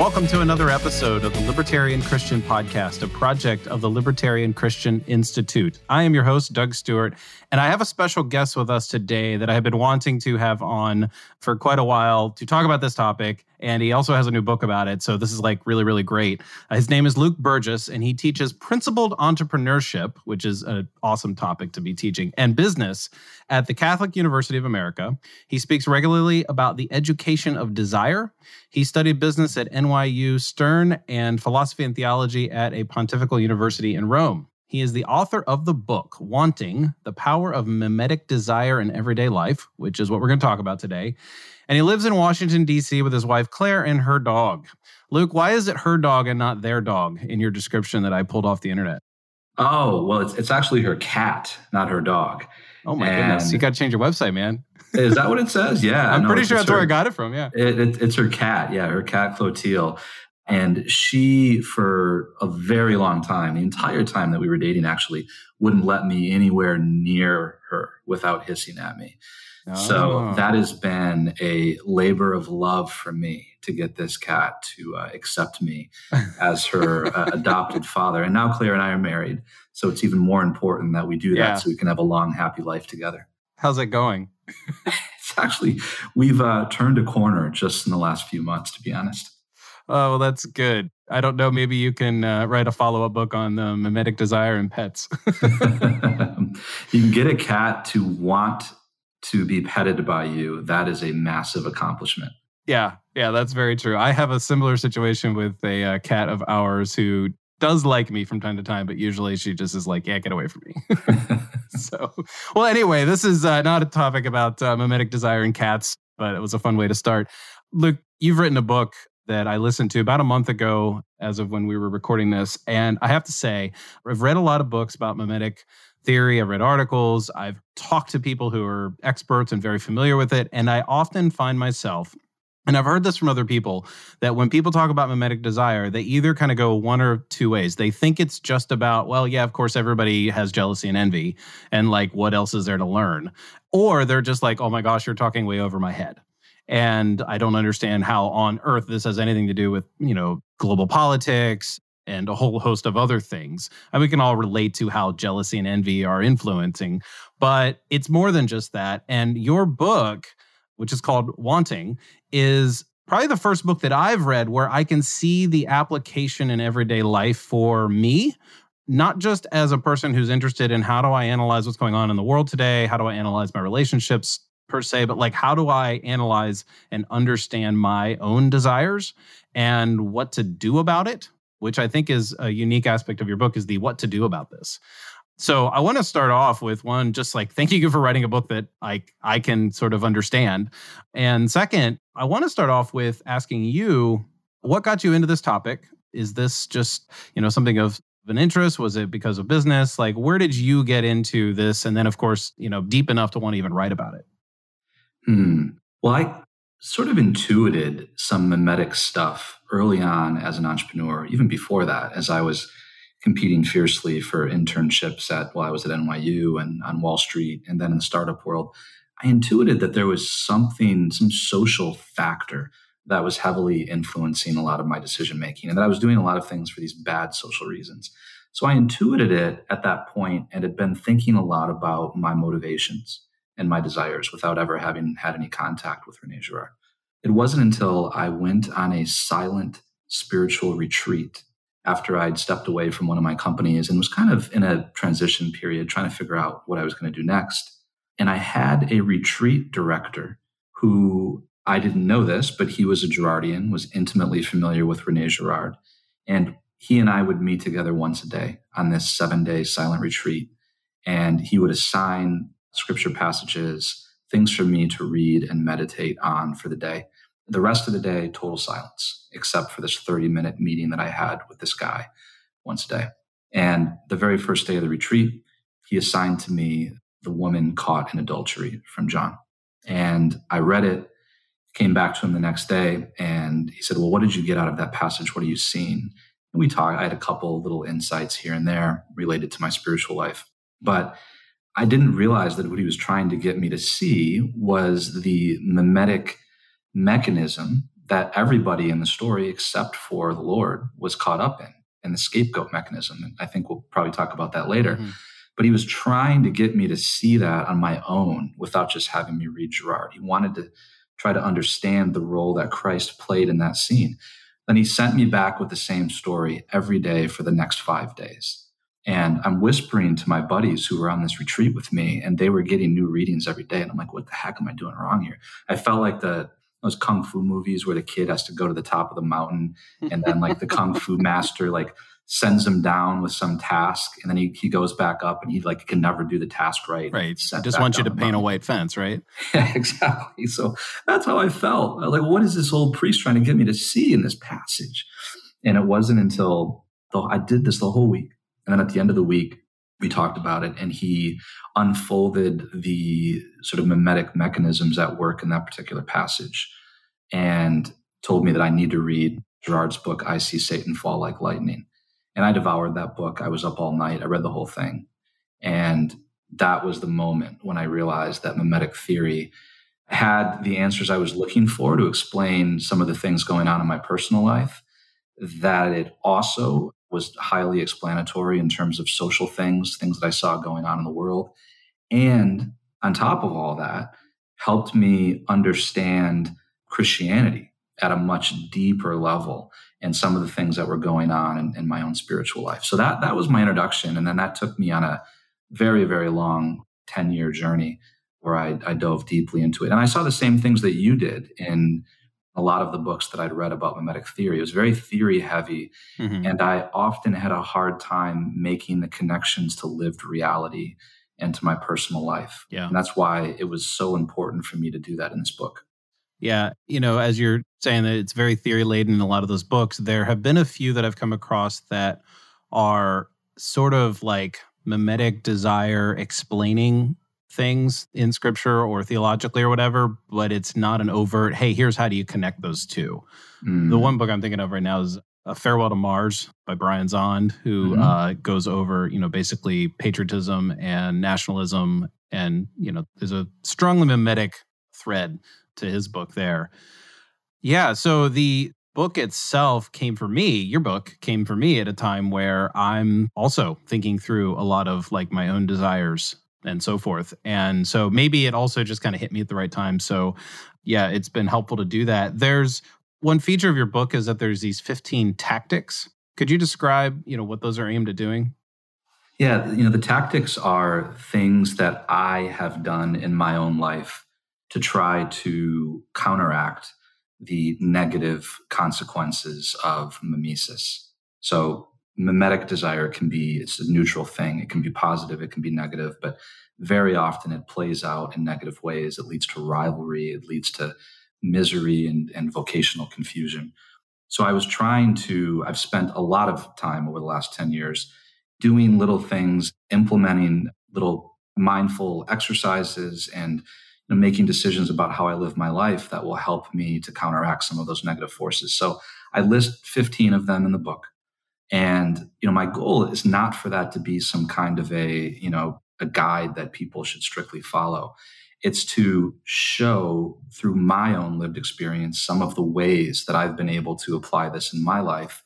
Welcome to another episode of the Libertarian Christian Podcast, a project of the Libertarian Christian Institute. I am your host, Doug Stewart, and I have a special guest with us today that I have been wanting to have on for quite a while to talk about this topic. And he also has a new book about it. So this is like really, really great. Uh, his name is Luke Burgis, and he teaches principled entrepreneurship, which is an awesome topic to be teaching, and business at the Catholic University of America. He speaks regularly about the education of desire. He studied business at NYU Stern and philosophy and theology at a pontifical university in Rome. He is the author of the book, Wanting The Power of Mimetic Desire in Everyday Life, which is what we're going to talk about today. And he lives in Washington, D.C. with his wife, Claire, and her dog. Luke, why is it her dog and not their dog in your description that I pulled off the internet? Oh, well, it's, it's actually her cat, not her dog. Oh, my and goodness. You got to change your website, man. is that what it says? Yeah. I'm no, pretty sure that's her, where I got it from. Yeah. It, it, it's her cat. Yeah. Her cat, Clotilde. And she, for a very long time, the entire time that we were dating, actually wouldn't let me anywhere near her without hissing at me. Oh. So that has been a labor of love for me to get this cat to uh, accept me as her uh, adopted father. And now Claire and I are married. So it's even more important that we do that yeah. so we can have a long, happy life together. How's it going? it's actually, we've uh, turned a corner just in the last few months, to be honest. Oh, well, that's good. I don't know. Maybe you can uh, write a follow up book on the mimetic desire in pets. you can get a cat to want to be petted by you. That is a massive accomplishment. Yeah, yeah, that's very true. I have a similar situation with a uh, cat of ours who does like me from time to time, but usually she just is like, "Yeah, get away from me." so, well, anyway, this is uh, not a topic about uh, mimetic desire in cats, but it was a fun way to start. Luke, you've written a book that I listened to about a month ago, as of when we were recording this. And I have to say, I've read a lot of books about mimetic theory. I've read articles. I've talked to people who are experts and very familiar with it. And I often find myself, and I've heard this from other people, that when people talk about mimetic desire, they either kind of go one or two ways. They think it's just about, well, yeah, of course, everybody has jealousy and envy. And like, what else is there to learn? Or they're just like, oh my gosh, you're talking way over my head and I don't understand how on earth this has anything to do with, you know, global politics and a whole host of other things. And we can all relate to how jealousy and envy are influencing, but it's more than just that. And your book, which is called Wanting, is probably the first book that I've read where I can see the application in everyday life for me, not just as a person who's interested in how do I analyze what's going on in the world today? How do I analyze my relationships per se, but like how do I analyze and understand my own desires and what to do about it, which I think is a unique aspect of your book is the what to do about this. So I want to start off with one just like thank you for writing a book that I I can sort of understand. And second, I want to start off with asking you what got you into this topic? Is this just, you know, something of an interest? Was it because of business? Like, where did you get into this? And then, of course, you know, deep enough to want to even write about it? Hmm. Well, I sort of intuited some mimetic stuff early on as an entrepreneur, even before that, as I was competing fiercely for internships at while I was at NYU and on Wall Street and then in the startup world. I intuited that there was something, some social factor that was heavily influencing a lot of my decision making and that I was doing a lot of things for these bad social reasons. So I intuited it at that point and had been thinking a lot about my motivations and my desires without ever having had any contact with Rene Girard. It wasn't until I went on a silent spiritual retreat after I'd stepped away from one of my companies and was kind of in a transition period trying to figure out what I was going to do next. And I had a retreat director who I didn't know this, but he was a Girardian, was intimately familiar with Rene Girard. And he and I would meet together once a day on this seven day silent retreat. And he would assign scripture passages, things for me to read and meditate on for the day. The rest of the day, total silence, except for this 30 minute meeting that I had with this guy once a day. And the very first day of the retreat, he assigned to me the woman caught in adultery from John. And I read it, came back to him the next day, and he said, Well, what did you get out of that passage? What are you seeing? And we talked. I had a couple little insights here and there related to my spiritual life. But I didn't realize that what he was trying to get me to see was the mimetic mechanism that everybody in the story, except for the Lord, was caught up in, and the scapegoat mechanism. And I think we'll probably talk about that later. Mm-hmm. But he was trying to get me to see that on my own without just having me read Girard. He wanted to try to understand the role that Christ played in that scene. Then he sent me back with the same story every day for the next five days. And I'm whispering to my buddies who were on this retreat with me, and they were getting new readings every day. And I'm like, what the heck am I doing wrong here? I felt like the those kung fu movies where the kid has to go to the top of the mountain and then like the kung fu master like sends him down with some task and then he, he goes back up and he like can never do the task right. Right. Just wants you to paint a white fence, right? Yeah, exactly. So that's how I felt. I like, what is this old priest trying to get me to see in this passage? And it wasn't until the, I did this the whole week. And then at the end of the week, we talked about it and he unfolded the sort of mimetic mechanisms at work in that particular passage and told me that I need to read Girard's book, I See Satan Fall Like Lightning. And I devoured that book. I was up all night. I read the whole thing. And that was the moment when I realized that mimetic theory had the answers I was looking for to explain some of the things going on in my personal life, that it also was highly explanatory in terms of social things, things that I saw going on in the world. And on top of all that, helped me understand Christianity at a much deeper level and some of the things that were going on in, in, my own spiritual life. So that that was my introduction. And then that took me on a very, very long 10 year journey where I, I dove deeply into it. And I saw the same things that you did in a lot of the books that I'd read about mimetic theory. It was very theory heavy. Mm-hmm. And I often had a hard time making the connections to lived reality and to my personal life. Yeah. And that's why it was so important for me to do that in this book. Yeah. You know, as you're saying that it's very theory laden in a lot of those books, there have been a few that I've come across that are sort of like mimetic desire explaining things in scripture or theologically or whatever, but it's not an overt, hey, here's how do you connect those two. Mm. The one book I'm thinking of right now is A Farewell to Mars by Brian Zahnd, who mm-hmm. uh, goes over, you know, basically patriotism and nationalism. And, you know, there's a strongly mimetic thread to his book there. Yeah. So the book itself came for me, your book came for me at a time where I'm also thinking through a lot of like my own desires and so forth. And so maybe it also just kind of hit me at the right time. So yeah, it's been helpful to do that. There's one feature of your book is that there's these 15 tactics. Could you describe, you know, what those are aimed at doing? Yeah, you know, the tactics are things that I have done in my own life to try to counteract the negative consequences of mimesis. So mimetic desire can be it's a neutral thing. It can be positive it can be negative but very often it plays out in negative ways. It leads to rivalry it leads to misery and, and vocational confusion. So i was trying to i've spent a lot of time over the last 10 years doing little things implementing little mindful exercises and you know, making decisions about how i live my life that will help me to counteract some of those negative forces. So i list 15 of them in the book and, you know, my goal is not for that to be some kind of a, you know, a guide that people should strictly follow. It's to show through my own lived experience some of the ways that I've been able to apply this in my life,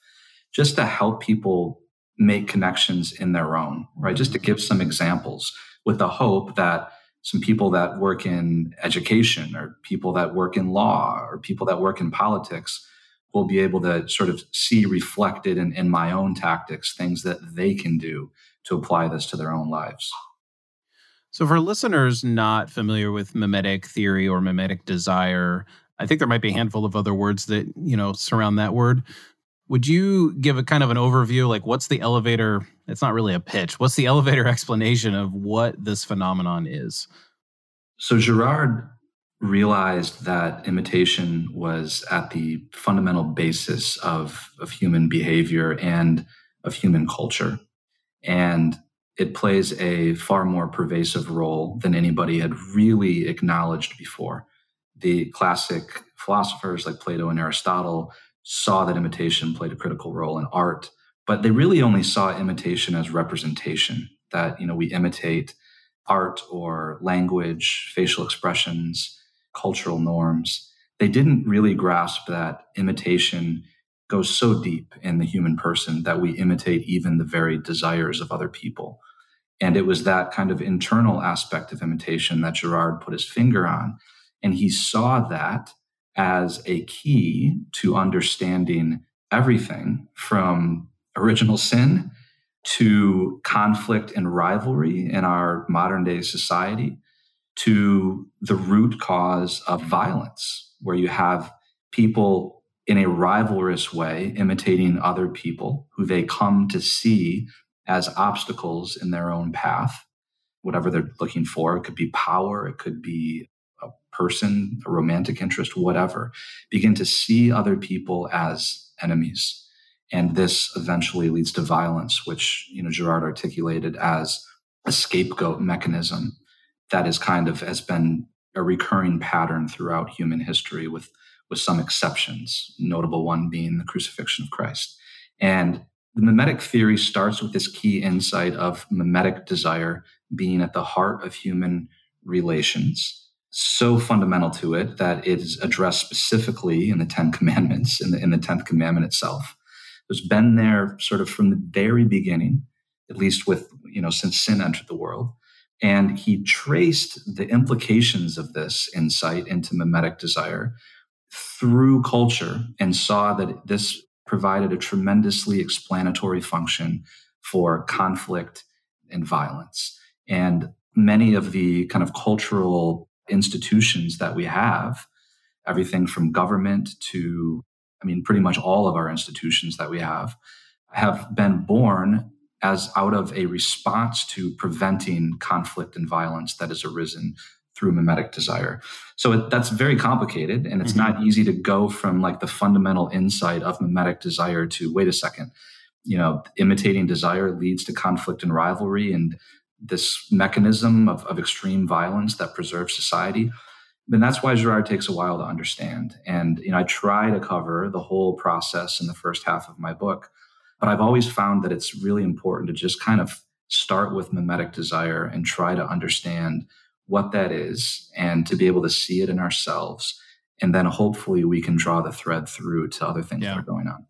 just to help people make connections in their own, right? Just to mm-hmm. give some examples with the hope that some people that work in education or people that work in law or people that work in politics will be able to sort of see reflected in, in my own tactics things that they can do to apply this to their own lives. So, for listeners not familiar with mimetic theory or mimetic desire, I think there might be a handful of other words that you know surround that word. Would you give a kind of an overview, like what's the elevator? It's not really a pitch. What's the elevator explanation of what this phenomenon is? So Girard realized that imitation was at the fundamental basis of, of human behavior and of human culture. And it plays a far more pervasive role than anybody had really acknowledged before. The classic philosophers like Plato and Aristotle saw that imitation played a critical role in art, but they really only saw imitation as representation, that, you know, we imitate art or language, facial expressions, cultural norms. They didn't really grasp that imitation goes so deep in the human person that we imitate even the very desires of other people. And it was that kind of internal aspect of imitation that Girard put his finger on. And he saw that as a key to understanding everything from original sin to conflict and rivalry in our modern day society to the root cause of violence, where you have people in a rivalrous way imitating other people who they come to see as obstacles in their own path, whatever they're looking for. It could be power, it could be a person, a romantic interest, whatever. Begin to see other people as enemies. And this eventually leads to violence, which, you know, Girard articulated as a scapegoat mechanism that is kind of has been a recurring pattern throughout human history with with some exceptions, notable one being the crucifixion of Christ. And the mimetic theory starts with this key insight of mimetic desire being at the heart of human relations, so fundamental to it that it is addressed specifically in the Ten Commandments, in the, in the Tenth Commandment itself. It's been there sort of from the very beginning, at least with, you know, since sin entered the world. And he traced the implications of this insight into mimetic desire through culture and saw that this provided a tremendously explanatory function for conflict and violence. And many of the kind of cultural institutions that we have, everything from government to, I mean, pretty much all of our institutions that we have, have been born as out of a response to preventing conflict and violence that has arisen through mimetic desire. So it, that's very complicated and it's mm-hmm. not easy to go from like the fundamental insight of mimetic desire to wait a second, you know, imitating desire leads to conflict and rivalry and this mechanism of, of extreme violence that preserves society. And that's why Girard takes a while to understand. And, you know, I try to cover the whole process in the first half of my book, but I've always found that it's really important to just kind of start with mimetic desire and try to understand what that is and to be able to see it in ourselves. And then hopefully we can draw the thread through to other things yeah. that are going on.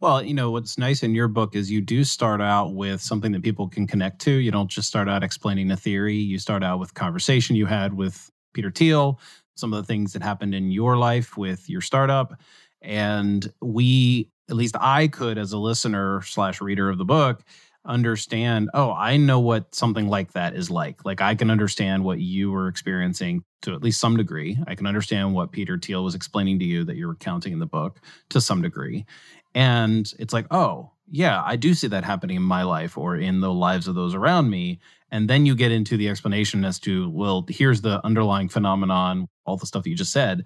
Well, you know, what's nice in your book is you do start out with something that people can connect to. You don't just start out explaining a theory. You start out with conversation you had with Peter Thiel, some of the things that happened in your life with your startup. And we, at least I could, as a listener slash reader of the book, understand, oh, I know what something like that is like. Like I can understand what you were experiencing to at least some degree. I can understand what Peter Thiel was explaining to you that you're recounting in the book to some degree. And it's like, oh, yeah, I do see that happening in my life or in the lives of those around me. And then you get into the explanation as to, well, here's the underlying phenomenon, all the stuff that you just said.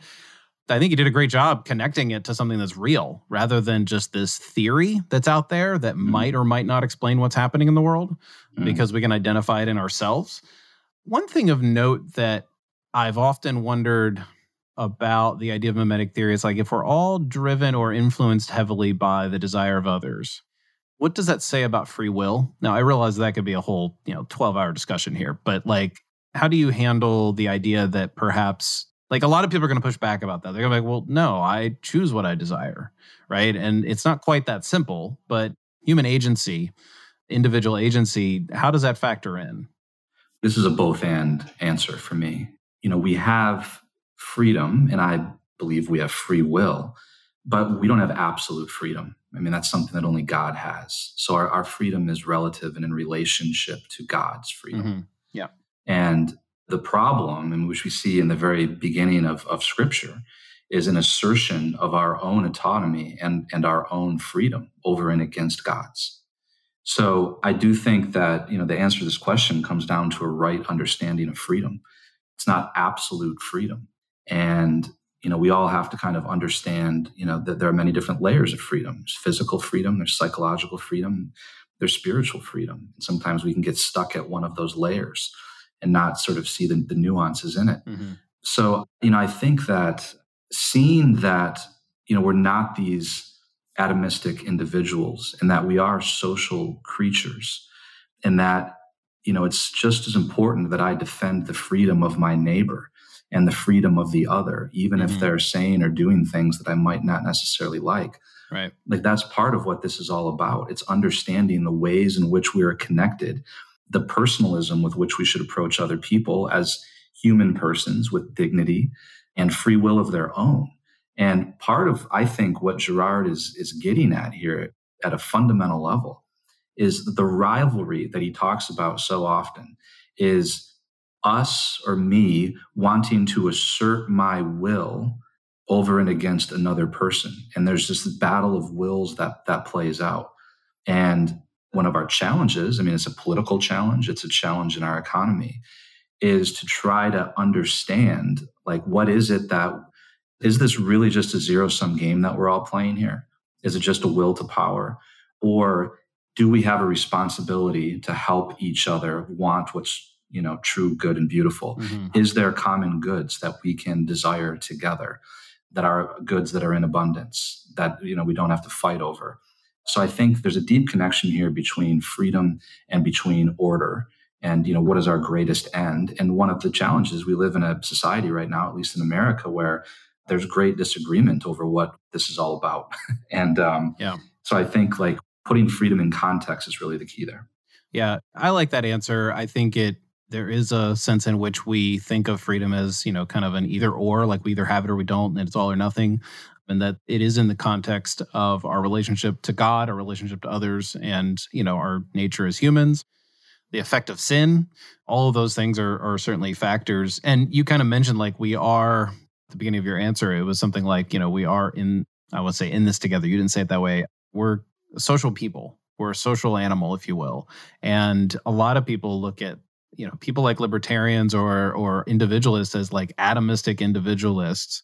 I think you did a great job connecting it to something that's real rather than just this theory that's out there that mm might or might not explain what's happening in the world mm because we can identify it in ourselves. One thing of note that I've often wondered about the idea of mimetic theory is like if we're all driven or influenced heavily by the desire of others, what does that say about free will? Now, I realize that could be a whole, you know, 12 hour discussion here, but like, how do you handle the idea that perhaps like a lot of people are going to push back about that. They're going to be like, well, no, I choose what I desire. Right. And it's not quite that simple, but human agency, individual agency, how does that factor in? This is a both and answer for me. You know, we have freedom, and I believe we have free will, but we don't have absolute freedom. I mean, that's something that only God has. So our, our freedom is relative and in relationship to God's freedom. Mm-hmm. Yeah. And the problem, in which we see in the very beginning of, of Scripture, is an assertion of our own autonomy and, and our own freedom over and against God's. So I do think that you know the answer to this question comes down to a right understanding of freedom. It's not absolute freedom, and you know we all have to kind of understand you know that there are many different layers of freedom. There's physical freedom, there's psychological freedom, there's spiritual freedom. And sometimes we can get stuck at one of those layers and not sort of see the, the nuances in it. Mm-hmm. So, you know, I think that seeing that, you know, we're not these atomistic individuals and that we are social creatures and that, you know, it's just as important that I defend the freedom of my neighbor and the freedom of the other, even mm-hmm. if they're saying or doing things that I might not necessarily like. Right. Like that's part of what this is all about. It's understanding the ways in which we are connected, the personalism with which we should approach other people as human persons with dignity and free will of their own. And part of, I think, what Girard is, is getting at here at a fundamental level is the rivalry that he talks about so often is us or me wanting to assert my will over and against another person. And there's this battle of wills that that plays out. And one of our challenges, I mean, it's a political challenge, it's a challenge in our economy, is to try to understand like what is it that is this really just a zero sum game that we're all playing here? Is it just a will to power? Or do we have a responsibility to help each other want what's you know true good and beautiful mm-hmm. is there common goods that we can desire together that are goods that are in abundance that you know we don't have to fight over so i think there's a deep connection here between freedom and between order and you know what is our greatest end? And one of the challenges we live in a society right now at least in america where there's great disagreement over what this is all about. And um, yeah. so i think like putting freedom in context is really the key there. Yeah i like that answer. I think it there is a sense in which we think of freedom as you know kind of an either or like we either have it or we don't and it's all or nothing and that it is in the context of our relationship to god our relationship to others and you know our nature as humans. The effect of sin all of those things are, are certainly factors. And you kind of mentioned like we are at the beginning of your answer it was something like you know we are in i would say in this together. You didn't say it that way. We're social people. We're a social animal if you will. And a lot of people look at you know people like libertarians or or individualists as like atomistic individualists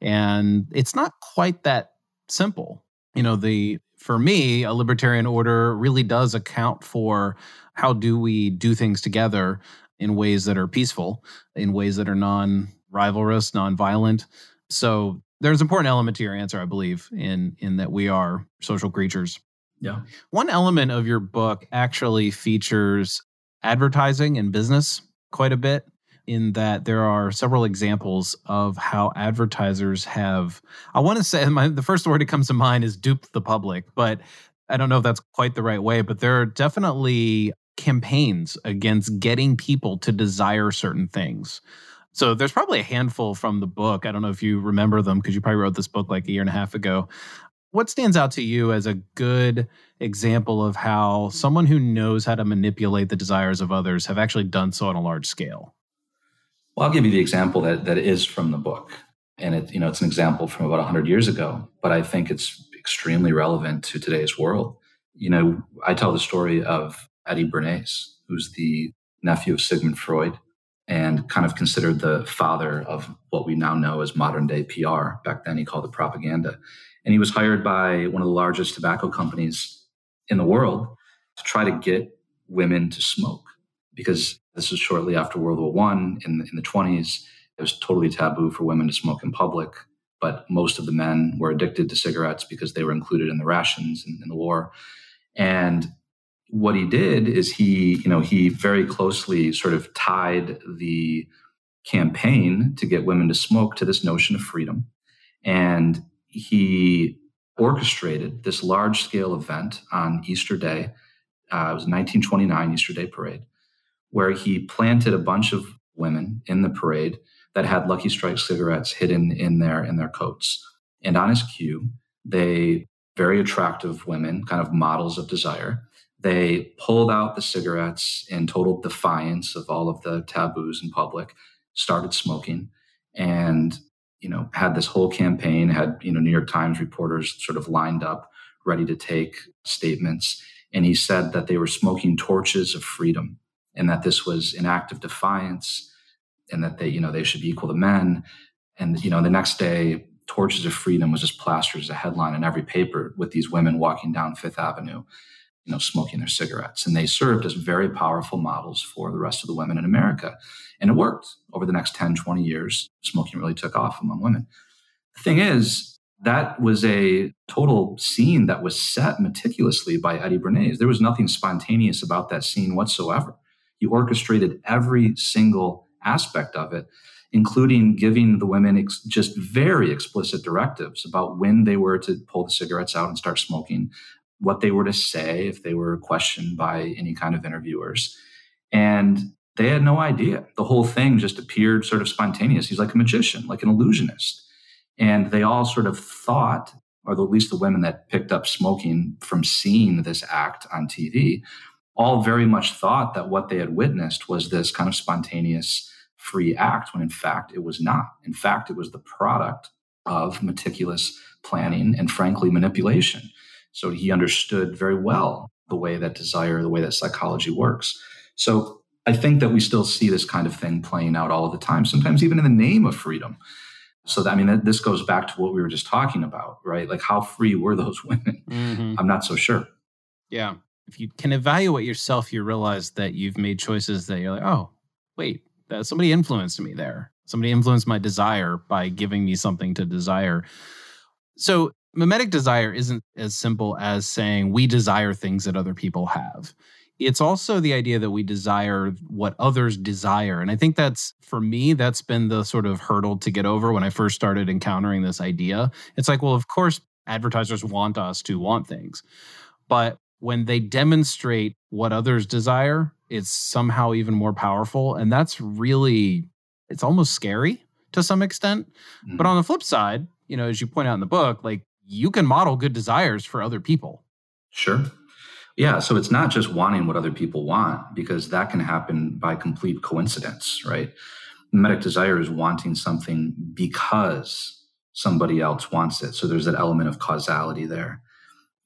and it's not quite that simple. You know the for me a libertarian order really does account for how do we do things together in ways that are peaceful in ways that are non rivalrous non-violent. So there's an important element to your answer i believe in in that we are social creatures. Yeah. One element of your book actually features advertising and business quite a bit in that there are several examples of how advertisers have i want to say my, the first word that comes to mind is duped the public but i don't know if that's quite the right way but there are definitely campaigns against getting people to desire certain things. So there's probably a handful from the book. I don't know if you remember them because you probably wrote this book like a year and a half ago. What stands out to you as a good example of how someone who knows how to manipulate the desires of others have actually done so on a large scale? Well, I'll give you the example that, that is from the book. And it, you know, it's an example from about 100 years ago, but I think it's extremely relevant to today's world. You know, I tell the story of Eddie Bernays, who's the nephew of Sigmund Freud and kind of considered the father of what we now know as modern day PR. Back then, he called it propaganda. And he was hired by one of the largest tobacco companies in the world to try to get women to smoke because this was shortly after World War One in, in the 20s. It was totally taboo for women to smoke in public, but most of the men were addicted to cigarettes because they were included in the rations in, in the war. And what he did is he, you know, he very closely sort of tied the campaign to get women to smoke to this notion of freedom. And he orchestrated this large scale event on Easter Day. Uh, it was 1929 Easter Day parade, where he planted a bunch of women in the parade that had Lucky Strike cigarettes hidden in their in their coats. And on his cue, they very attractive women, kind of models of desire. They pulled out the cigarettes in total defiance of all of the taboos in public, started smoking, and you know, had this whole campaign, had, you know, New York Times reporters sort of lined up, ready to take statements. And he said that they were smoking torches of freedom and that this was an act of defiance and that they, you know, they should be equal to men. And, you know, the next day, Torches of Freedom was just plastered as a headline in every paper with these women walking down Fifth Avenue. you know, smoking their cigarettes. And they served as very powerful models for the rest of the women in America. And it worked. Over the next 10, 20 years, smoking really took off among women. The thing is, that was a total scene that was set meticulously by Eddie Bernays. There was nothing spontaneous about that scene whatsoever. He orchestrated every single aspect of it, including giving the women ex- just very explicit directives about when they were to pull the cigarettes out and start smoking, what they were to say if they were questioned by any kind of interviewers. And they had no idea. The whole thing just appeared sort of spontaneous. He's like a magician, like an illusionist. And they all sort of thought, or at least the women that picked up smoking from seeing this act on TV, all very much thought that what they had witnessed was this kind of spontaneous free act, when in fact it was not. In fact, it was the product of meticulous planning and frankly manipulation. So he understood very well the way that desire, the way that psychology works. So I think that we still see this kind of thing playing out all the time, sometimes even in the name of freedom. So that, I mean, this goes back to what we were just talking about, right? Like how free were those women? Mm-hmm. I'm not so sure. Yeah. If you can evaluate yourself, you realize that you've made choices that you're like, oh, wait, that somebody influenced me there. Somebody influenced my desire by giving me something to desire. So mimetic desire isn't as simple as saying we desire things that other people have it's also the idea that we desire what others desire. And I think that's, for me, that's been the sort of hurdle to get over when I first started encountering this idea. It's like, well, of course, advertisers want us to want things. But when they demonstrate what others desire, it's somehow even more powerful. And that's really, it's almost scary to some extent. Mm-hmm. But on the flip side, you know, as you point out in the book, like you can model good desires for other people. Sure. Yeah, so it's not just wanting what other people want because that can happen by complete coincidence, right? Mimetic desire is wanting something because somebody else wants it. So there's that element of causality there.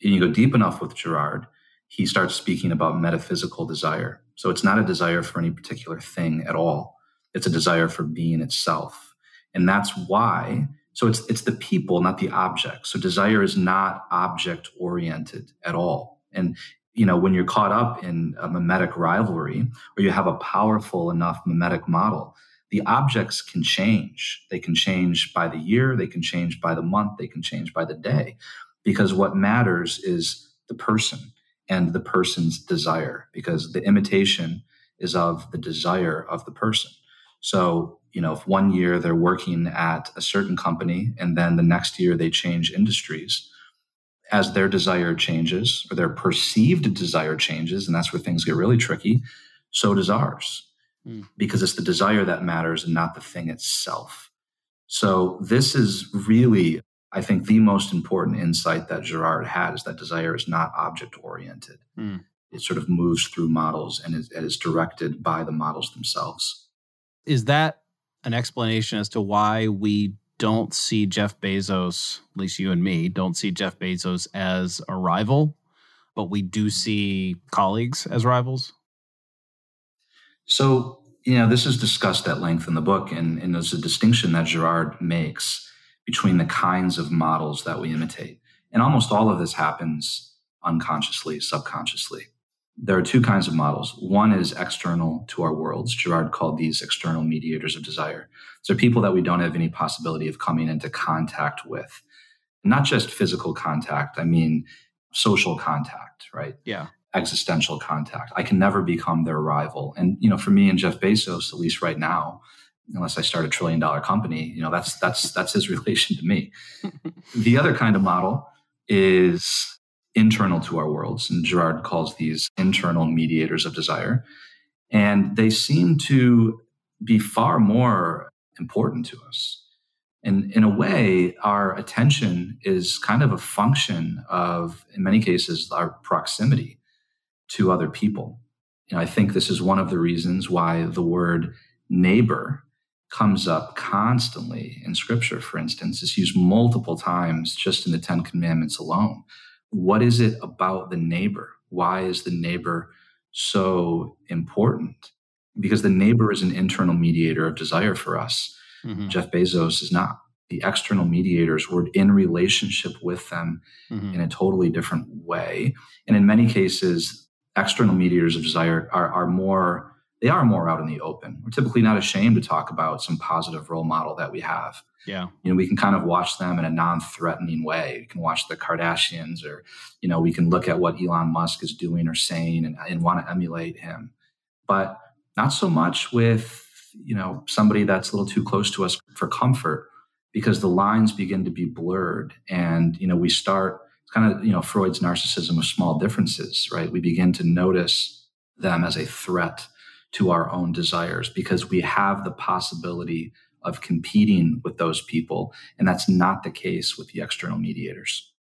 And you go deep enough with Girard, he starts speaking about metaphysical desire. So it's not a desire for any particular thing at all. It's a desire for being itself. And that's why so it's it's the people, not the object. So desire is not object oriented at all. And you know, when you're caught up in a mimetic rivalry or you have a powerful enough mimetic model, the objects can change. They can change by the year, they can change by the month, they can change by the day, because what matters is the person and the person's desire, because the imitation is of the desire of the person. So, you know, if one year they're working at a certain company and then the next year they change industries, as their desire changes or their perceived desire changes, and that's where things get really tricky, so does ours. Mm. Because it's the desire that matters and not the thing itself. So this is really, I think, the most important insight that Girard had is that desire is not object oriented. Mm. It sort of moves through models and is, is directed by the models themselves. Is that an explanation as to why we don't see Jeff Bezos, at least you and me, don't see Jeff Bezos as a rival, but we do see colleagues as rivals? So, you know, this is discussed at length in the book, and, and there's a distinction that Girard makes between the kinds of models that we imitate. And almost all of this happens unconsciously, subconsciously there are two kinds of models. One is external to our worlds. Girard called these external mediators of desire. So people that we don't have any possibility of coming into contact with, not just physical contact. I mean, social contact, right? Yeah. Existential contact. I can never become their rival. And, you know, for me and Jeff Bezos, at least right now, unless I start a trillion dollar company, you know, that's, that's, that's his relation to me. the other kind of model is internal to our worlds. And Girard calls these internal mediators of desire. And they seem to be far more important to us. And in a way, our attention is kind of a function of, in many cases, our proximity to other people. You know, I think this is one of the reasons why the word neighbor comes up constantly in scripture, for instance. It's used multiple times just in the Ten Commandments alone what is it about the neighbor? Why is the neighbor so important? Because the neighbor is an internal mediator of desire for us. Mm-hmm. Jeff Bezos is not. the external mediators were in relationship with them mm-hmm. in a totally different way. And in many cases, external mediators of desire are, are more they are more out in the open. We're typically not ashamed to talk about some positive role model that we have. Yeah. You know, we can kind of watch them in a non-threatening way. We can watch the Kardashians or, you know, we can look at what Elon Musk is doing or saying and, and want to emulate him. But not so much with, you know, somebody that's a little too close to us for comfort because the lines begin to be blurred and, you know, we start it's kind of, you know, Freud's narcissism of small differences, right? We begin to notice them as a threat to our own desires because we have the possibility of competing with those people. And that's not the case with the external mediators.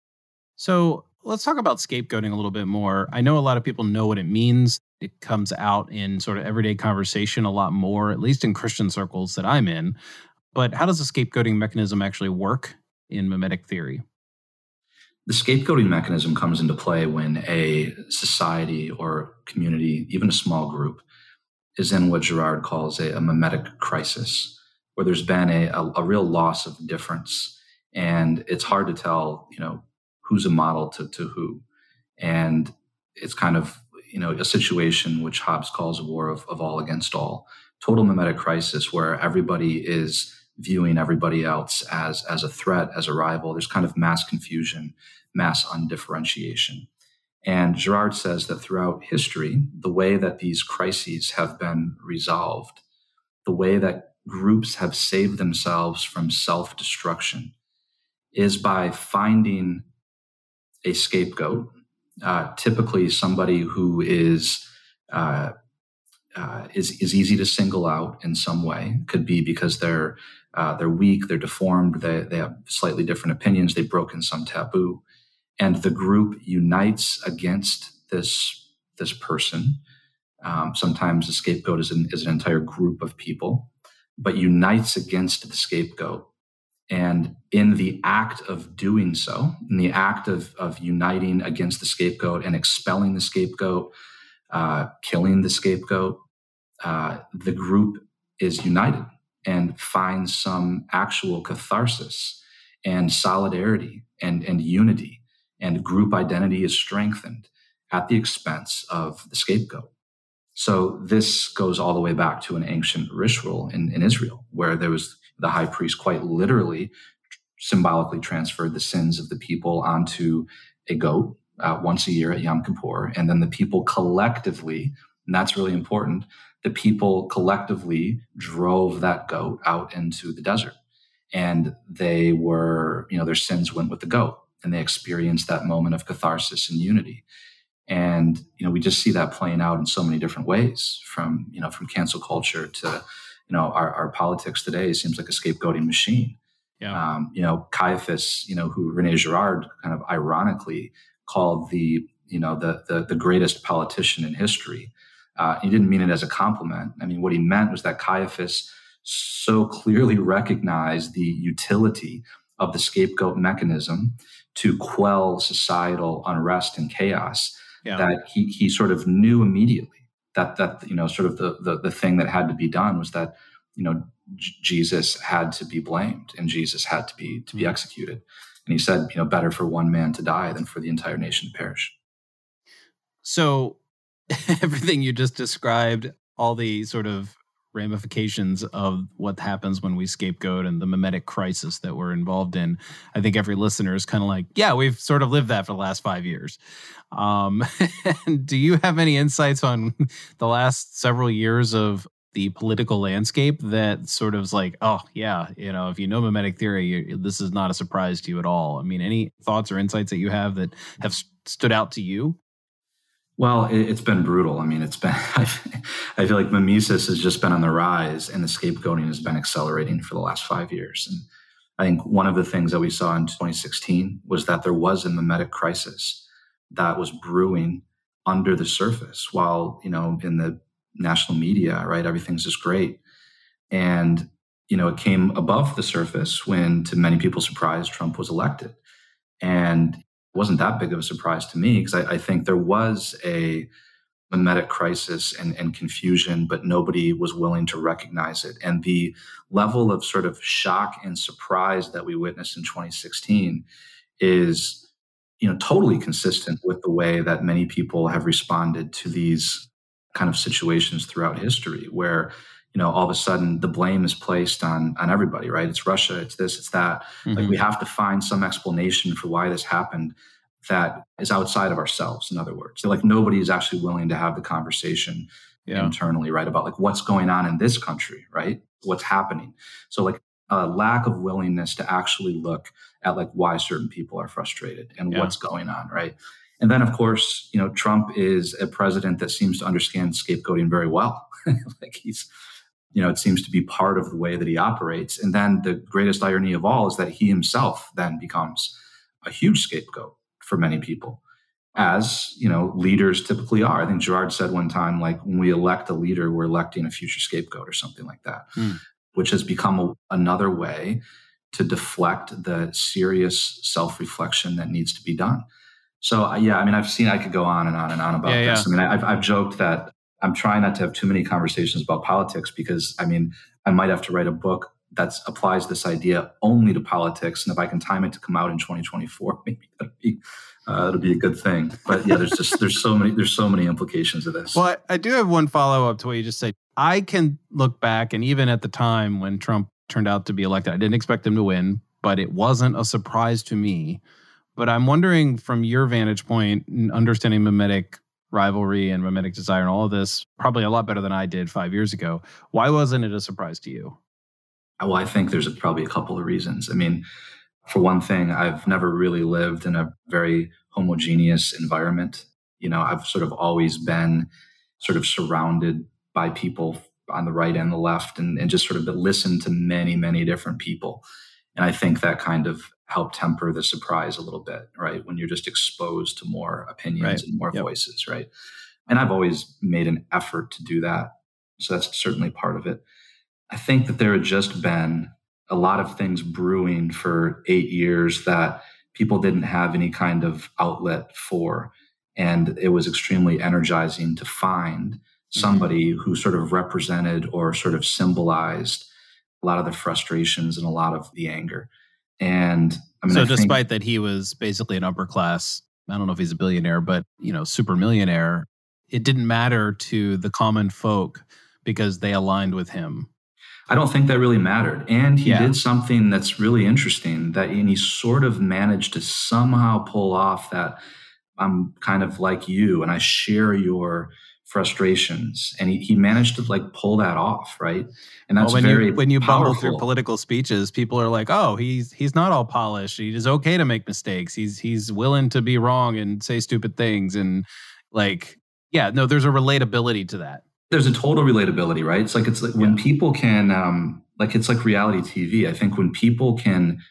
So let's talk about scapegoating a little bit more. I know a lot of people know what it means. It comes out in sort of everyday conversation a lot more, at least in Christian circles that I'm in. But how does the scapegoating mechanism actually work in mimetic theory? The scapegoating mechanism comes into play when a society or community, even a small group, is in what Girard calls a, a mimetic crisis, where there's been a, a, a, real loss of difference. And it's hard to tell, you know, who's a model to, to who. And it's kind of, you know, a situation which Hobbes calls a war of, of all against all. Total mimetic crisis where everybody is viewing everybody else as, as a threat, as a rival. There's kind of mass confusion, mass undifferentiation. And Girard says that throughout history, the way that these crises have been resolved, the way that groups have saved themselves from self destruction, is by finding a scapegoat, uh, typically somebody who is. Uh, uh, is is easy to single out in some way. Could be because they're uh, they're weak, they're deformed, they they have slightly different opinions, they've broken some taboo and the group unites against this this person. Um, sometimes the scapegoat is an, is an entire group of people, but unites against the scapegoat. And in the act of doing so, in the act of, of uniting against the scapegoat and expelling the scapegoat, uh, killing the scapegoat, uh, the group is united and finds some actual catharsis and solidarity and, and unity and group identity is strengthened at the expense of the scapegoat. So this goes all the way back to an ancient ritual in, in Israel, where there was the high priest quite literally symbolically transferred the sins of the people onto a goat uh, once a year at Yom Kippur. And then the people collectively, and that's really important, the people collectively drove that goat out into the desert. And they were, you know, their sins went with the goat and they experience that moment of catharsis and unity. And you know, we just see that playing out in so many different ways, from you know, from cancel culture to you know, our, our politics today seems like a scapegoating machine. Yeah. Um, you know, Caiaphas, you know, who Rene Girard kind of ironically called the you know the the, the greatest politician in history. Uh, he didn't mean it as a compliment. I mean, what he meant was that Caiaphas so clearly recognized the utility of the scapegoat mechanism to quell societal unrest and chaos yeah. that he, he sort of knew immediately that that you know sort of the, the, the thing that had to be done was that you know J- Jesus had to be blamed and Jesus had to be to be mm-hmm. executed and he said you know better for one man to die than for the entire nation to perish so everything you just described all the sort of ramifications of what happens when we scapegoat and the mimetic crisis that we're involved in. I think every listener is kind of like, yeah, we've sort of lived that for the last five years. Um, do you have any insights on the last several years of the political landscape that sort of is like, oh, yeah, you know, if you know mimetic theory, this is not a surprise to you at all? I mean, any thoughts or insights that you have that have stood out to you? Well, it, has been brutal. I mean, it's been, I feel like mimesis has just been on the rise and the scapegoating has been accelerating for the last five years. And I think one of the things that we saw in 2016 was that there was a mimetic crisis that was brewing under the surface while, you know, in the national media, right, everything's just great. And, you know, it came above the surface when, to many people's surprise, Trump was elected. And wasn't that big of a surprise to me because I, I, think there was a mimetic crisis and, and confusion, but nobody was willing to recognize it. And the level of sort of shock and surprise that we witnessed in 2016 is you know totally consistent with the way that many people have responded to these kind of situations throughout history where you know all of a sudden the blame is placed on on everybody right? It's russia it's this it's that. Mm-hmm. like we have to find some explanation for why this happened that is outside of ourselves in other words. Like nobody is actually willing to have the conversation yeah. internally right about like what's going on in this country right? What's happening? So like a lack of willingness to actually look at like why certain people are frustrated and yeah. what's going on right? And then of course you know trump is a president that seems to understand scapegoating very well. Like he's you know it seems to be part of the way that he operates and then the greatest irony of all is that he himself then becomes a huge scapegoat for many people as you know leaders typically are i think Girard said one time like when we elect a leader we're electing a future scapegoat or something like that mm. which has become a, another way to deflect the serious self-reflection that needs to be done so uh, yeah i mean i've seen i could go on and on and on about yeah, this yeah. i mean I've, I've joked that i'm trying not to have too many conversations about politics because i mean i might have to write a book that applies this idea only to politics. And if I can time it to come out in 2024, maybe that'd be uh, it'll be a good thing. But yeah, there's just there's so many there's so many implications of this. Well, I, I do have one follow up to what you just said. I can look back, and even at the time when Trump turned out to be elected, I didn't expect him to win, but it wasn't a surprise to me. But I'm wondering, from your vantage point, understanding mimetic rivalry and mimetic desire and all of this, probably a lot better than I did five years ago. Why wasn't it a surprise to you? Uh, well, I think there's probably a couple of reasons. I mean, for one thing, I've never really lived in a very homogeneous environment. You know, I've sort of always been sort of surrounded by people on the right and the left and, and just sort of listened to many, many different people. And I think that kind of helped temper the surprise a little bit, right? When you're just exposed to more opinions right. and more yep. voices, right? And I've always made an effort to do that. So that's certainly part of it. I think that there had just been a lot of things brewing for eight years that people didn't have any kind of outlet for. And it was extremely energizing to find mm-hmm. somebody who sort of represented or sort of symbolized a lot of the frustrations and a lot of the anger. And I mean, so, I despite think, that he was basically an upper class, I don't know if he's a billionaire, but you know, super millionaire, it didn't matter to the common folk because they aligned with him. I don't think that really mattered. And he yeah. did something that's really interesting that and he sort of managed to somehow pull off that I'm kind of like you and I share your frustrations and he, he managed to like pull that off right and that's well, when very you when you powerful. bumble through political speeches people are like oh he's he's not all polished it is okay to make mistakes he's he's willing to be wrong and say stupid things and like yeah no there's a relatability to that there's a total relatability, right? It's like it's like yeah. when people can um like it's like reality TV. I think when people can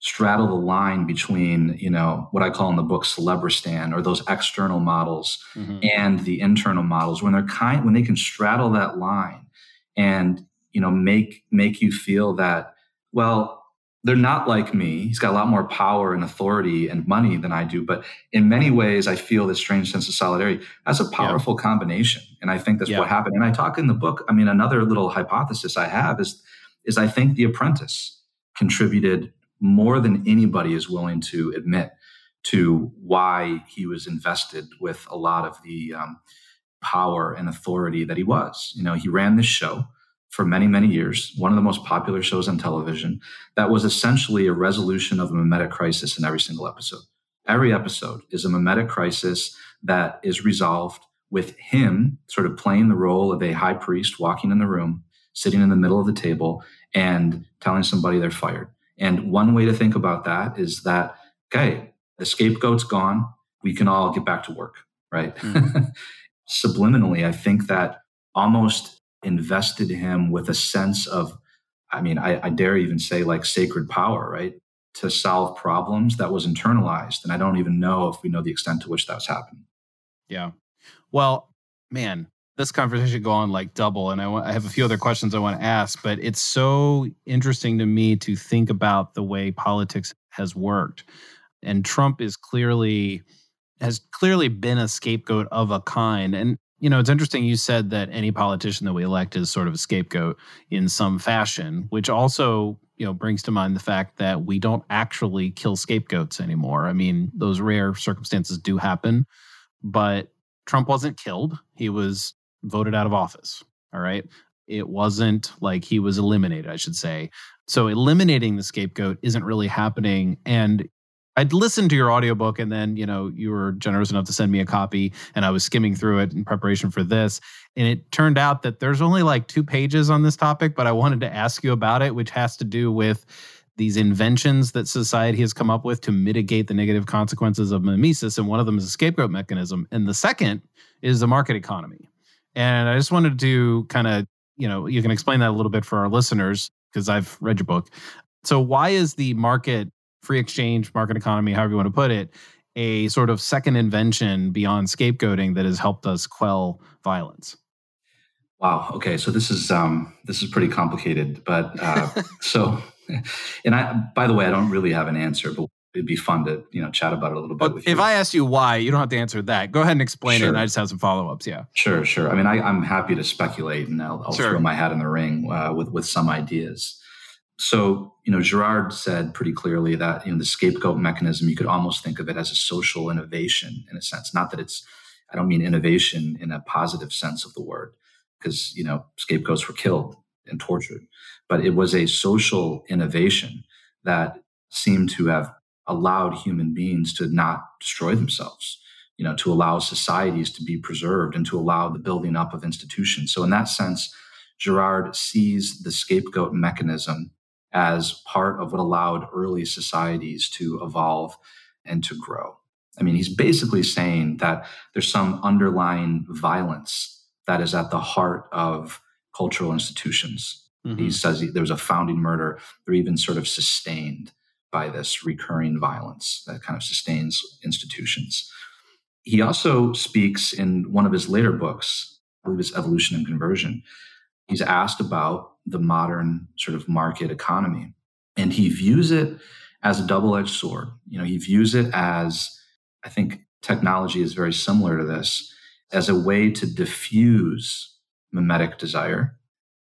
straddle the line between, you know, what I call in the book celebristan or those external models mm-hmm. and the internal models, when they're kind when they can straddle that line and, you know, make make you feel that, well, they're not like me. He's got a lot more power and authority and money than I do. But in many ways, I feel this strange sense of solidarity. That's a powerful yeah. combination. And I think that's yeah. what happened. And I talk in the book. I mean, another little hypothesis I have is, is I think The Apprentice contributed more than anybody is willing to admit to why he was invested with a lot of the um, power and authority that he was. You know, he ran this show for many, many years, one of the most popular shows on television, that was essentially a resolution of a mimetic crisis in every single episode. Every episode is a mimetic crisis that is resolved with him sort of playing the role of a high priest walking in the room, sitting in the middle of the table, and telling somebody they're fired. And one way to think about that is that, okay, the scapegoat's gone. We can all get back to work, right? Mm. Subliminally, I think that almost invested him with a sense of, I mean, I, I dare even say like sacred power, right? To solve problems that was internalized. And I don't even know if we know the extent to which that's happening. Yeah. Well, man, this conversation go on like double and I, want, I have a few other questions i want to ask but it's so interesting to me to think about the way politics has worked and trump is clearly has clearly been a scapegoat of a kind and you know, it's interesting you said that any politician that we elect is sort of a scapegoat in some fashion, which also, you know, brings to mind the fact that we don't actually kill scapegoats anymore. I mean, those rare circumstances do happen, but Trump wasn't killed. He was voted out of office. All right. It wasn't like he was eliminated, I should say. So eliminating the scapegoat isn't really happening. And I'd listened to your audiobook and then, you know, you were generous enough to send me a copy and I was skimming through it in preparation for this. And it turned out that there's only like two pages on this topic, but I wanted to ask you about it, which has to do with these inventions that society has come up with to mitigate the negative consequences of mimesis. And one of them is a scapegoat mechanism. And the second is the market economy. And I just wanted to kind of, you know, you can explain that a little bit for our listeners because I've read your book. So, why is the market free exchange, market economy, however you want to put it, a sort of second invention beyond scapegoating that has helped us quell violence? Wow. Okay. So this is um, this is pretty complicated, but uh, so, and I by the way, I don't really have an answer, but it'd be fun to you know chat about it a little bit. if you. I ask you why, you don't have to answer that. Go ahead and explain sure. it, and I just have some follow ups. Yeah. Sure. Sure. I mean, I, am happy to speculate, and I'll, I'll sure. throw my hat in the ring uh, with with some ideas. So, you know, Girard said pretty clearly that, you know, the scapegoat mechanism, you could almost think of it as a social innovation in a sense. Not that it's, I don't mean innovation in a positive sense of the word, because, you know, scapegoats were killed and tortured, but it was a social innovation that seemed to have allowed human beings to not destroy themselves, you know, to allow societies to be preserved and to allow the building up of institutions. So, in that sense, Girard sees the scapegoat mechanism as part of what allowed early societies to evolve and to grow. I mean, he's basically saying that there's some underlying violence that is at the heart of cultural institutions. Mm-hmm. He says he, there was a founding murder. They're even sort of sustained by this recurring violence that kind of sustains institutions. He also speaks in one of his later books, I believe it's Evolution and Conversion. He's asked about the modern sort of market economy. And he views it as a double edged sword. You know, he views it as, I think technology is very similar to this, as a way to diffuse mimetic desire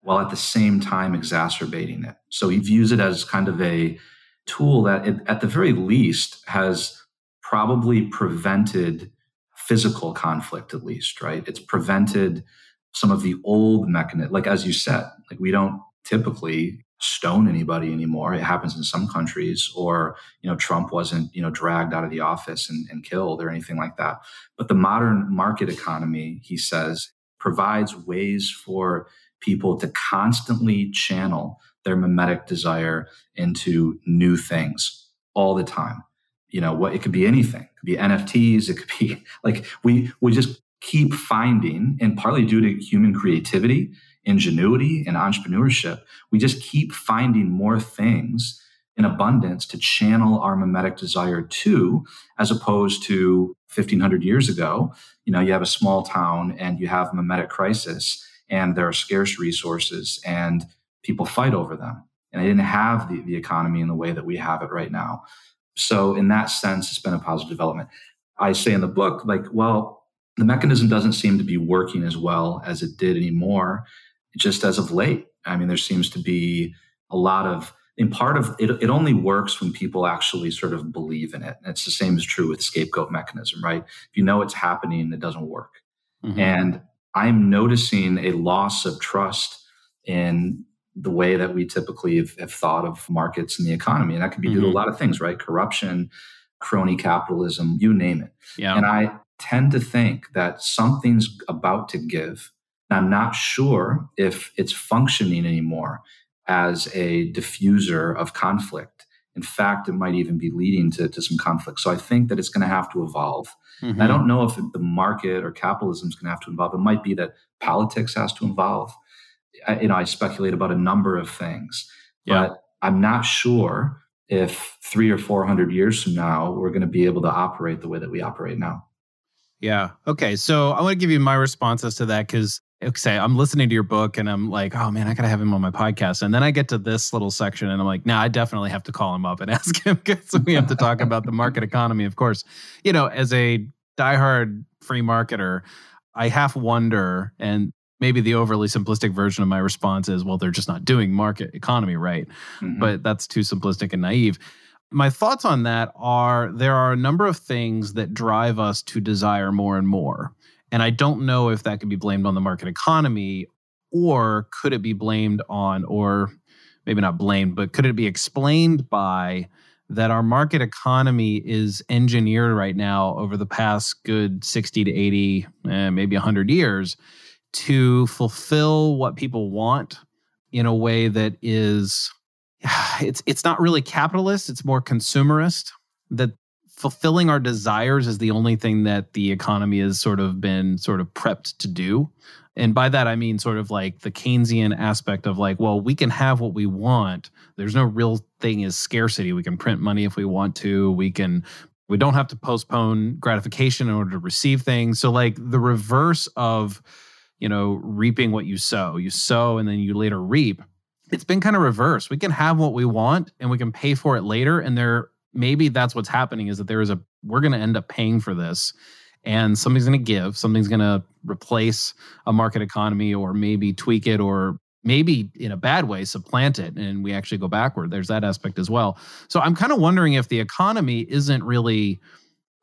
while at the same time exacerbating it. So he views it as kind of a tool that, it, at the very least, has probably prevented physical conflict, at least, right? It's prevented some of the old mechanisms, like as you said, like we don't typically stone anybody anymore. It happens in some countries, or you know, Trump wasn't you know dragged out of the office and, and killed or anything like that. But the modern market economy, he says, provides ways for people to constantly channel their mimetic desire into new things all the time. You know, what it could be anything. It could be NFTs. It could be like we we just keep finding, and partly due to human creativity, ingenuity, and entrepreneurship, we just keep finding more things in abundance to channel our mimetic desire to, as opposed to 1500 years ago. You know, you have a small town and you have mimetic crisis, and there are scarce resources, and people fight over them. And they didn't have the, the economy in the way that we have it right now. So, in that sense, it's been a positive development. I say in the book, like, well, the mechanism doesn't seem to be working as well as it did anymore, just as of late. I mean, there seems to be a lot of, in part of it, it only works when people actually sort of believe in it. And it's the same as true with scapegoat mechanism, right? If you know it's happening, it doesn't work. Mm-hmm. And I'm noticing a loss of trust in the way that we typically have, have, thought of markets and the economy. And that could be mm-hmm. due to a mm-hmm. lot of things, right? Corruption, crony capitalism, you name it. Yeah. And I, tend to think that something's about to give. And I'm not sure if it's functioning anymore as a diffuser of conflict. In fact, it might even be leading to, to some conflict. So I think that it's going to have to evolve. Mm-hmm. I don't know if the market or capitalism is going to have to evolve. It might be that politics has to evolve. I, you know, I speculate about a number of things, yeah. but I'm not sure if three or four hundred years from now we're going to be able to operate the way that we operate now. Yeah. Okay. So I want to give you my responses to that because say I'm listening to your book and I'm like, oh man, I gotta have him on my podcast. And then I get to this little section and I'm like, now nah, I definitely have to call him up and ask him because we have to talk about the market economy, of course. You know, as a diehard free marketer, I half wonder, and maybe the overly simplistic version of my response is, well, they're just not doing market economy right. Mm-hmm. But that's too simplistic and naive. My thoughts on that are there are a number of things that drive us to desire more and more. And I don't know if that could be blamed on the market economy or could it be blamed on, or maybe not blamed, but could it be explained by that our market economy is engineered right now over the past good 60 to 80, eh, maybe 100 years to fulfill what people want in a way that is it's it's not really capitalist it's more consumerist that fulfilling our desires is the only thing that the economy has sort of been sort of prepped to do. And by that i mean sort of like the keynesian aspect of like well we can have what we want. There's no real thing as scarcity. We can print money if we want to. We can we don't have to postpone gratification in order to receive things. So like the reverse of you know reaping what you sow. You sow and then you later reap. It's been kind of reversed. We can have what we want and we can pay for it later and there maybe that's what's happening is that there is a we're going to end up paying for this and something's going to give. Something's going to replace a market economy or maybe tweak it or maybe in a bad way supplant it and we actually go backward. There's that aspect as well. So i'm kind of wondering if the economy isn't really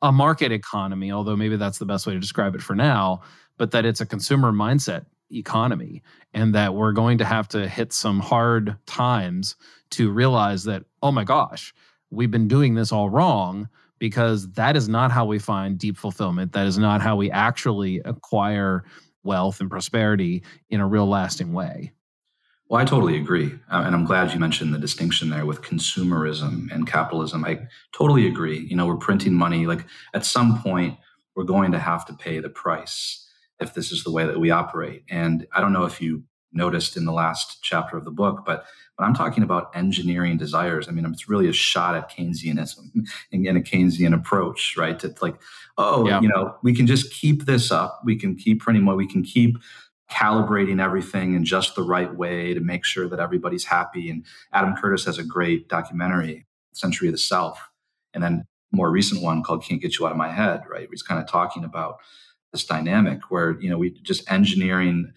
a market economy although maybe that's the best way to describe it for now but that it's a consumer mindset economy and that we're going to have to hit some hard times to realize that oh my gosh we've been doing this all wrong because that is not how we find deep fulfillment. That is not how we actually acquire wealth and prosperity in a real lasting way. Well, I totally agree. Uh, and I'm glad you mentioned the distinction there with consumerism and capitalism. I totally agree. You know, we're printing money. Like at some point, we're going to have to pay the price if this is the way that we operate. And I don't know if you noticed in the last chapter of the book, but when I'm talking about engineering desires, I mean, it's really a shot at Keynesianism and, a Keynesian approach, right? It's like, oh, yeah. you know, we can just keep this up. We can keep printing more. We can keep calibrating everything in just the right way to make sure that everybody's happy. And Adam Curtis has a great documentary, Century of the Self, and then more recent one called Can't Get You Out of My Head, right? He's kind of talking about this dynamic where, you know, we just engineering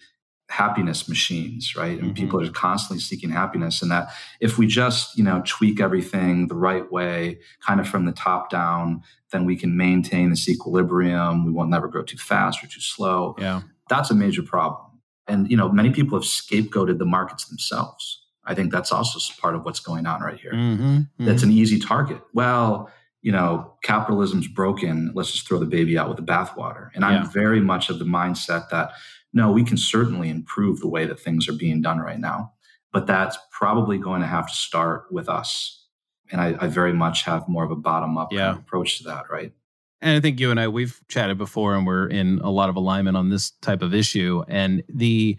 happiness machines, right? And mm-hmm. people are constantly seeking happiness. And that if we just, you know, tweak everything the right way, kind of from the top down, then we can maintain this equilibrium. We won't never grow too fast or too slow. Yeah. That's a major problem. And, you know, many people have scapegoated the markets themselves. I think that's also part of what's going on right here. Mm-hmm. Mm-hmm. That's an easy target. Well, you know, capitalism's broken. Let's just throw the baby out with the bathwater. And I'm very much of the mindset that no, we can certainly improve the way that things are being done right now, but that's probably going to have to start with us. And I, I very much have more of a bottom up yeah. kind of approach to that, right? And I think you and I we've chatted before, and we're in a lot of alignment on this type of issue. And the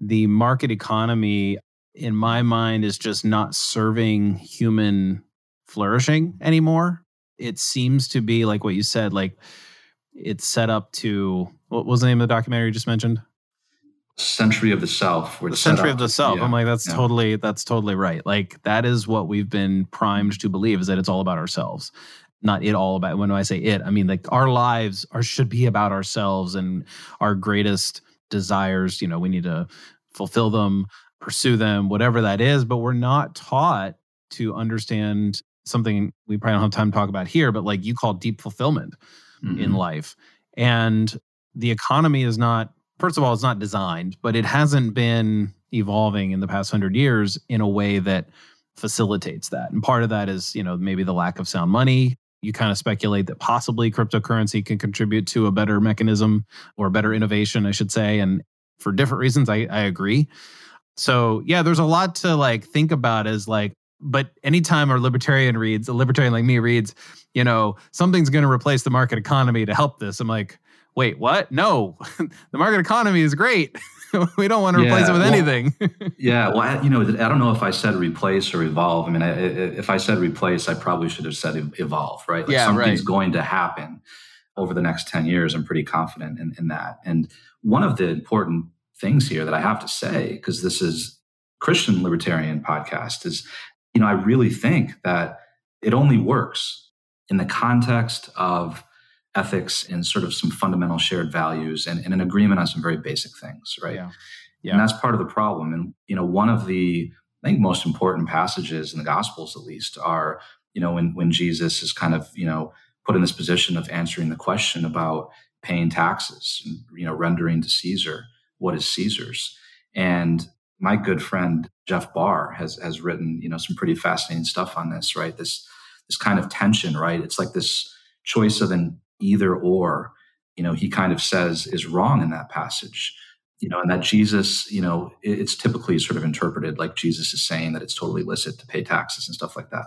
the market economy, in my mind, is just not serving human flourishing anymore. It seems to be like what you said, like it's set up to what was the name of the documentary you just mentioned? Century of the Self. The Century of the Self. Yeah. I'm like, that's yeah. totally, that's totally right. Like that is what we've been primed to believe is that it's all about ourselves. Not it all about when I say it, I mean like our lives are should be about ourselves and our greatest desires. You know, we need to fulfill them, pursue them, whatever that is. But we're not taught to understand something we probably don't have time to talk about here, but like you call deep fulfillment mm-hmm. in life. And the economy is not, first of all, it's not designed, but it hasn't been evolving in the past hundred years in a way that facilitates that. And part of that is, you know, maybe the lack of sound money. You kind of speculate that possibly cryptocurrency can contribute to a better mechanism or better innovation, I should say. And for different reasons, I, I agree. So yeah, there's a lot to like think about as like, but anytime a libertarian reads, a libertarian like me reads, you know, something's going to replace the market economy to help this. I'm like, wait, what? No, the market economy is great. we don't want to replace it with well, anything. yeah, well, I, you know, I don't know if I said replace or evolve. I mean, I, if I said replace, I probably should have said evolve, right? Like yeah, something's right. going to happen over the next 10 years. I'm pretty confident in, in that. And one of the important things here that I have to say, because this is Christian libertarian podcast, is, you know, I really think that it only works in the context of ethics and sort of some fundamental shared values and, and an agreement on some very basic things, right? Yeah. yeah. And that's part of the problem. And, you know, one of the, I think, most important passages in the Gospels, at least, are, you know, when, when Jesus is kind of, you know, put in this position of answering the question about paying taxes and, you know, rendering to Caesar what is Caesar's. And my good friend Jeff Barr has has written, you know, some pretty fascinating stuff on this, right? This this kind of tension, right? It's like this choice of an either or, you know, he kind of says is wrong in that passage. You know, and that Jesus, you know, it's typically sort of interpreted like Jesus is saying that it's totally illicit to pay taxes and stuff like that.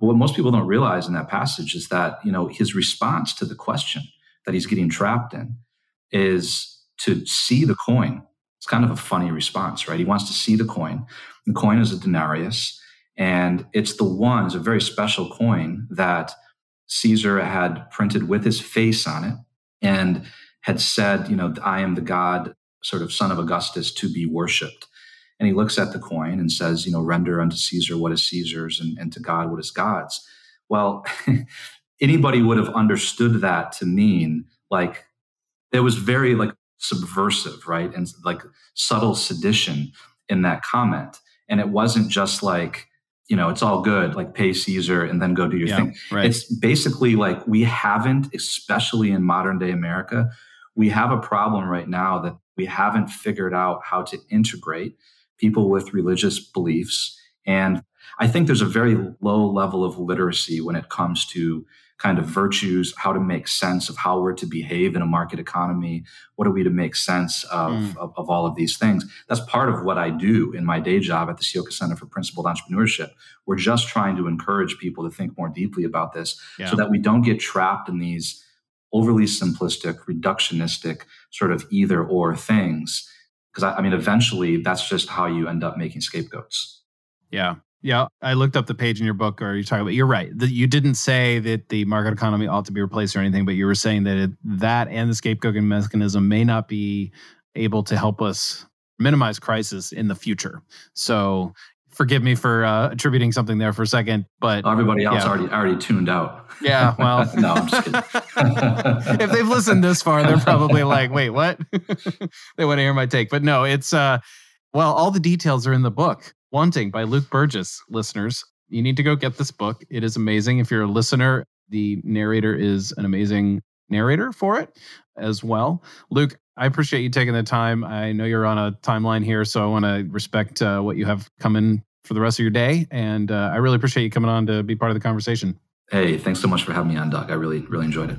But what most people don't realize in that passage is that, you know, his response to the question that he's getting trapped in is to see the coin. It's kind of a funny response, right? He wants to see the coin. The coin is a denarius, and it's the one, it's a very special coin that Caesar had printed with his face on it and had said, you know, I am the God, sort of son of Augustus, to be worshiped. And he looks at the coin and says, you know, render unto Caesar what is Caesar's and, and to God what is God's. Well, anybody would have understood that to mean like it was very like subversive, right? And like subtle sedition in that comment. And it wasn't just like, you know, it's all good, like pay Caesar and then go do your yeah, thing. Right. It's basically like we haven't, especially in modern day America, we have a problem right now that we haven't figured out how to integrate people with religious beliefs. And I think there's a very low level of literacy when it comes to kind of virtues, how to make sense of how we're to behave in a market economy. What are we to make sense of, mm. of, of, all of these things? That's part of what I do in my day job at the Ciocca Center for Principled Entrepreneurship. We're just trying to encourage people to think more deeply about this yeah. so that we don't get trapped in these overly simplistic, reductionistic sort of either or things. Because I, I mean, eventually that's just how you end up making scapegoats. Yeah. Yeah, I looked up the page in your book, or you talking about. You're right. The, you didn't say that the market economy ought to be replaced or anything, but you were saying that it, that and the scapegoating mechanism may not be able to help us minimize crisis in the future. So, forgive me for uh, attributing something there for a second, but everybody else yeah. already already tuned out. Yeah, well, no, I'm just kidding. if they've listened this far, they're probably like, "Wait, what?" they want to hear my take, but no, it's uh, well, all the details are in the book. Wanting by Luke Burgis, listeners. You need to go get this book. It is amazing. If you're a listener, the narrator is an amazing narrator for it as well. Luke, I appreciate you taking the time. I know you're on a timeline here, so I want to respect uh, what you have coming for the rest of your day. And uh, I really appreciate you coming on to be part of the conversation. Hey, thanks so much for having me on, Doc. I really, really enjoyed it.